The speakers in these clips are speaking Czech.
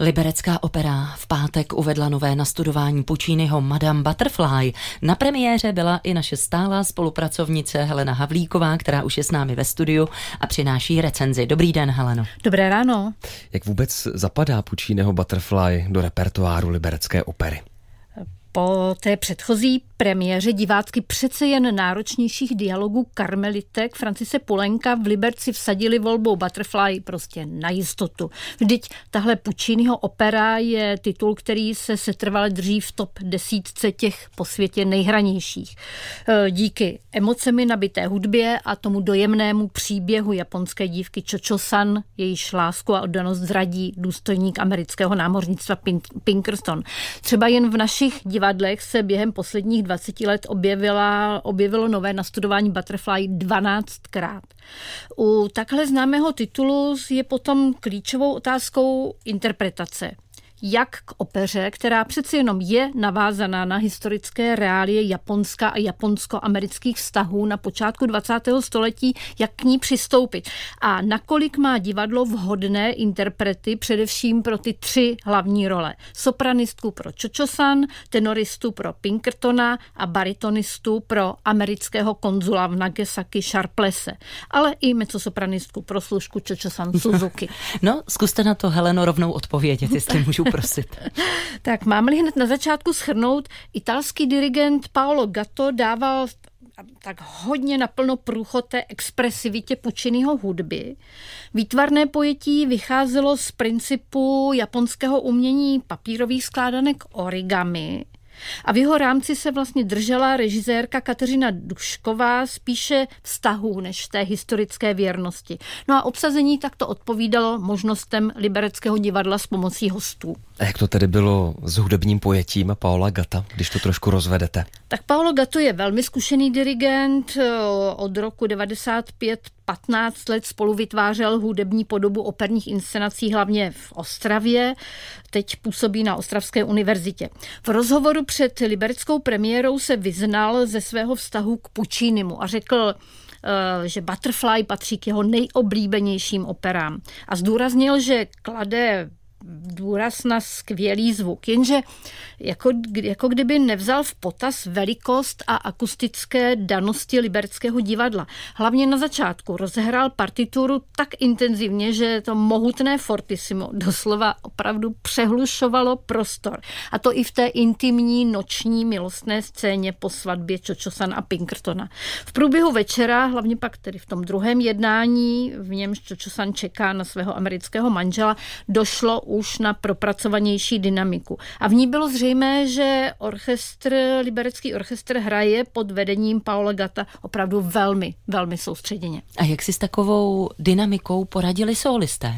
Liberecká opera v pátek uvedla nové nastudování Pucciniho Madame Butterfly. Na premiéře byla i naše stálá spolupracovnice Helena Havlíková, která už je s námi ve studiu a přináší recenzi. Dobrý den, Heleno. Dobré ráno. Jak vůbec zapadá Pucciniho Butterfly do repertoáru Liberecké opery? Po té předchozí premiéře divácky přece jen náročnějších dialogů karmelitek Francise Pulenka v Liberci vsadili volbou Butterfly prostě na jistotu. Vždyť tahle Pucciniho opera je titul, který se setrvale drží v top desítce těch po světě nejhranějších. E, díky emocemi nabité hudbě a tomu dojemnému příběhu japonské dívky Chocho-san, jejíž lásku a oddanost zradí důstojník amerického námořnictva Pinkerton. Třeba jen v našich divadlech se během posledních 20 let objevila, objevilo nové nastudování Butterfly 12krát. U takhle známého titulu je potom klíčovou otázkou interpretace jak k opeře, která přeci jenom je navázaná na historické reálie Japonska a japonsko-amerických vztahů na počátku 20. století, jak k ní přistoupit. A nakolik má divadlo vhodné interprety především pro ty tři hlavní role. Sopranistku pro Chochosan, tenoristu pro Pinkertona a baritonistu pro amerického konzula v Nagasaki Sharplese, ale i mezzosopranistku pro služku Chochosan Suzuki. No, zkuste na to, Heleno, rovnou odpovědět, jestli můžu prosit. tak mám-li hned na začátku schrnout, italský dirigent Paolo Gatto dával tak hodně naplno průchoté expresivitě Pučinyho hudby. Výtvarné pojetí vycházelo z principu japonského umění papírových skládanek origami, a v jeho rámci se vlastně držela režisérka Kateřina Dušková spíše vztahů než té historické věrnosti. No a obsazení takto odpovídalo možnostem libereckého divadla s pomocí hostů. A jak to tedy bylo s hudebním pojetím Paola Gata, když to trošku rozvedete? Tak Paolo Gatto je velmi zkušený dirigent. Od roku 95 15 let spolu vytvářel hudební podobu operních inscenací hlavně v Ostravě. Teď působí na Ostravské univerzitě. V rozhovoru před libereckou premiérou se vyznal ze svého vztahu k Pučínimu a řekl, eh, že Butterfly patří k jeho nejoblíbenějším operám. A zdůraznil, že klade důraz na skvělý zvuk, jenže jako, jako kdyby nevzal v potaz velikost a akustické danosti liberckého divadla. Hlavně na začátku rozehrál partituru tak intenzivně, že to mohutné fortissimo doslova opravdu přehlušovalo prostor. A to i v té intimní noční milostné scéně po svatbě Čočosan a Pinkertona. V průběhu večera, hlavně pak tedy v tom druhém jednání, v němž Čočosan čeká na svého amerického manžela, došlo už na propracovanější dynamiku. A v ní bylo zřejmé, že orchestr, liberecký orchestr hraje pod vedením Paola Gata opravdu velmi, velmi soustředěně. A jak si s takovou dynamikou poradili solisté?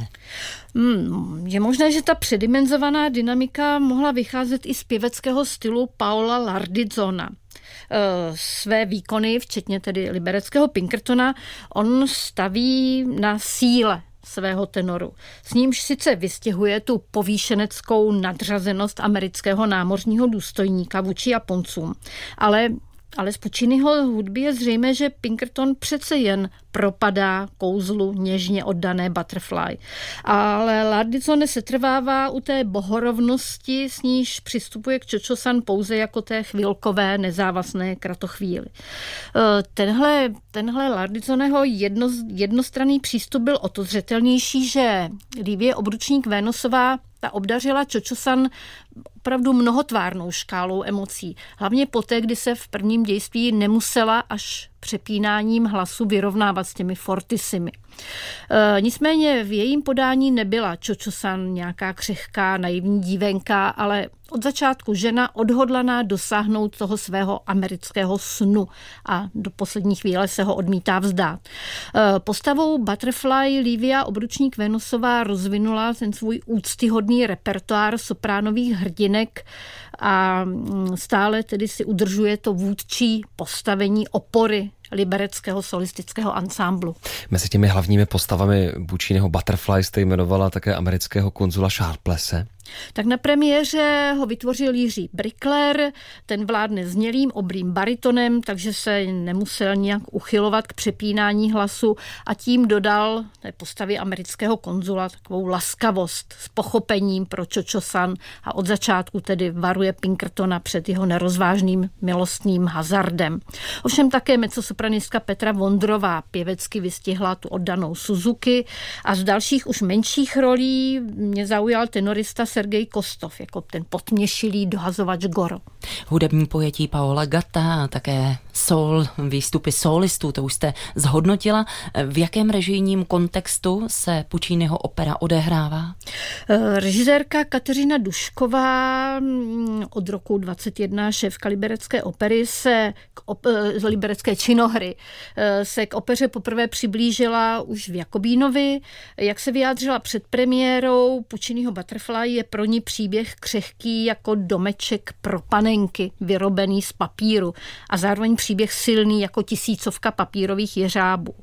Hmm, je možné, že ta předimenzovaná dynamika mohla vycházet i z pěveckého stylu Paola Lardizzona eh, své výkony, včetně tedy libereckého Pinkertona, on staví na síle svého tenoru. S nímž sice vystěhuje tu povýšeneckou nadřazenost amerického námořního důstojníka vůči Japoncům, ale ale z Pucciniho hudby je zřejmé, že Pinkerton přece jen propadá kouzlu něžně oddané Butterfly. Ale Lardizone se trvává u té bohorovnosti, s níž přistupuje k Čočosan pouze jako té chvilkové nezávazné kratochvíli. E, tenhle, tenhle Lardizoneho jedno, jednostranný přístup byl o to zřetelnější, že Lívie Obručník Vénosová ta obdařila Čočosan opravdu mnohotvárnou škálou emocí. Hlavně poté, kdy se v prvním dějství nemusela až přepínáním hlasu vyrovnávat s těmi fortisimy. E, nicméně v jejím podání nebyla Čočosan nějaká křehká, naivní dívenka, ale od začátku žena odhodlaná dosáhnout toho svého amerického snu a do poslední chvíle se ho odmítá vzdát. E, postavou Butterfly Livia Obručník Venusová rozvinula ten svůj úctyhodný repertoár sopránových hrdinek a mm, stále tedy si udržuje to vůdčí postavení opory libereckého solistického ansámblu. Mezi těmi hlavními postavami Bučíneho Butterfly jste jmenovala také amerického konzula Sharplese. Tak na premiéře ho vytvořil Jiří Brickler, ten vládne znělým, obrým baritonem, takže se nemusel nějak uchylovat k přepínání hlasu a tím dodal té postavě amerického konzula takovou laskavost s pochopením pro Čočosan a od začátku tedy varuje Pinkertona před jeho nerozvážným milostným hazardem. Ovšem také mezzosopranistka Petra Vondrová pěvecky vystihla tu oddanou Suzuki a z dalších už menších rolí mě zaujal tenorista Sergej Kostov jako ten potměšilý dohazovač Goro. Hudební pojetí Paola Gata a také soul, výstupy solistů, to už jste zhodnotila. V jakém režijním kontextu se Pučínyho opera odehrává? Eh, režisérka Kateřina Dušková mm, od roku 21 šéfka liberecké opery se k op- z liberecké činohry eh, se k opeře poprvé přiblížila už v Jakobínovi. Jak se vyjádřila před premiérou Pučinýho Butterfly, je pro ní příběh křehký jako domeček pro panenky, vyrobený z papíru a zároveň příběh silný jako tisícovka papírových jeřábů.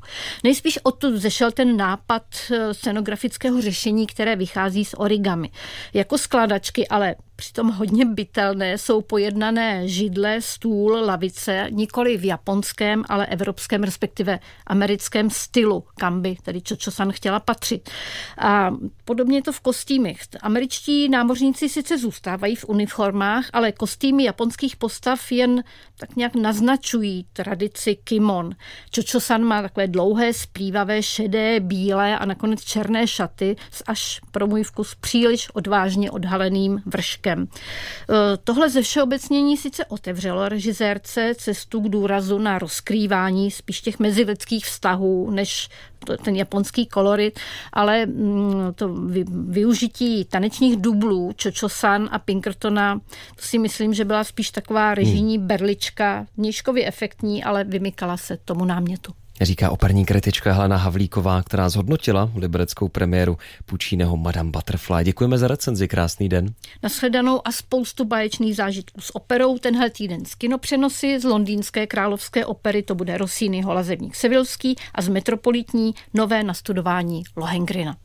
Nejspíš odtud zešel ten nápad eh, scenografického řešení, které vychází z origami. Jako skladačky, ale přitom hodně bytelné jsou pojednané židle, stůl, lavice, nikoli v japonském, ale evropském, respektive americkém stylu, kam by tedy Čočosan chtěla patřit. A podobně je to v kostýmech. Američtí námořníci sice zůstávají v uniformách, ale kostýmy japonských postav jen tak nějak naznačují tradici kimon. Čočosan má takové dlouhé, splývavé, šedé, bílé a nakonec černé šaty s až pro můj vkus příliš odvážně odhaleným vrškem jazykem. E, tohle ze všeobecnění sice otevřelo režisérce cestu k důrazu na rozkrývání spíš těch mezilidských vztahů, než ten japonský kolorit, ale mm, to využití tanečních dublů Čočosan a Pinkertona, to si myslím, že byla spíš taková režijní hmm. berlička, nížkově efektní, ale vymykala se tomu námětu říká operní kritička Helena Havlíková, která zhodnotila libereckou premiéru Pučíneho Madame Butterfly. Děkujeme za recenzi, krásný den. Nashledanou a spoustu báječných zážitků s operou tenhle týden z kinopřenosy z londýnské královské opery, to bude Rossiniho Lazebník Sevilský a z metropolitní nové nastudování Lohengrina.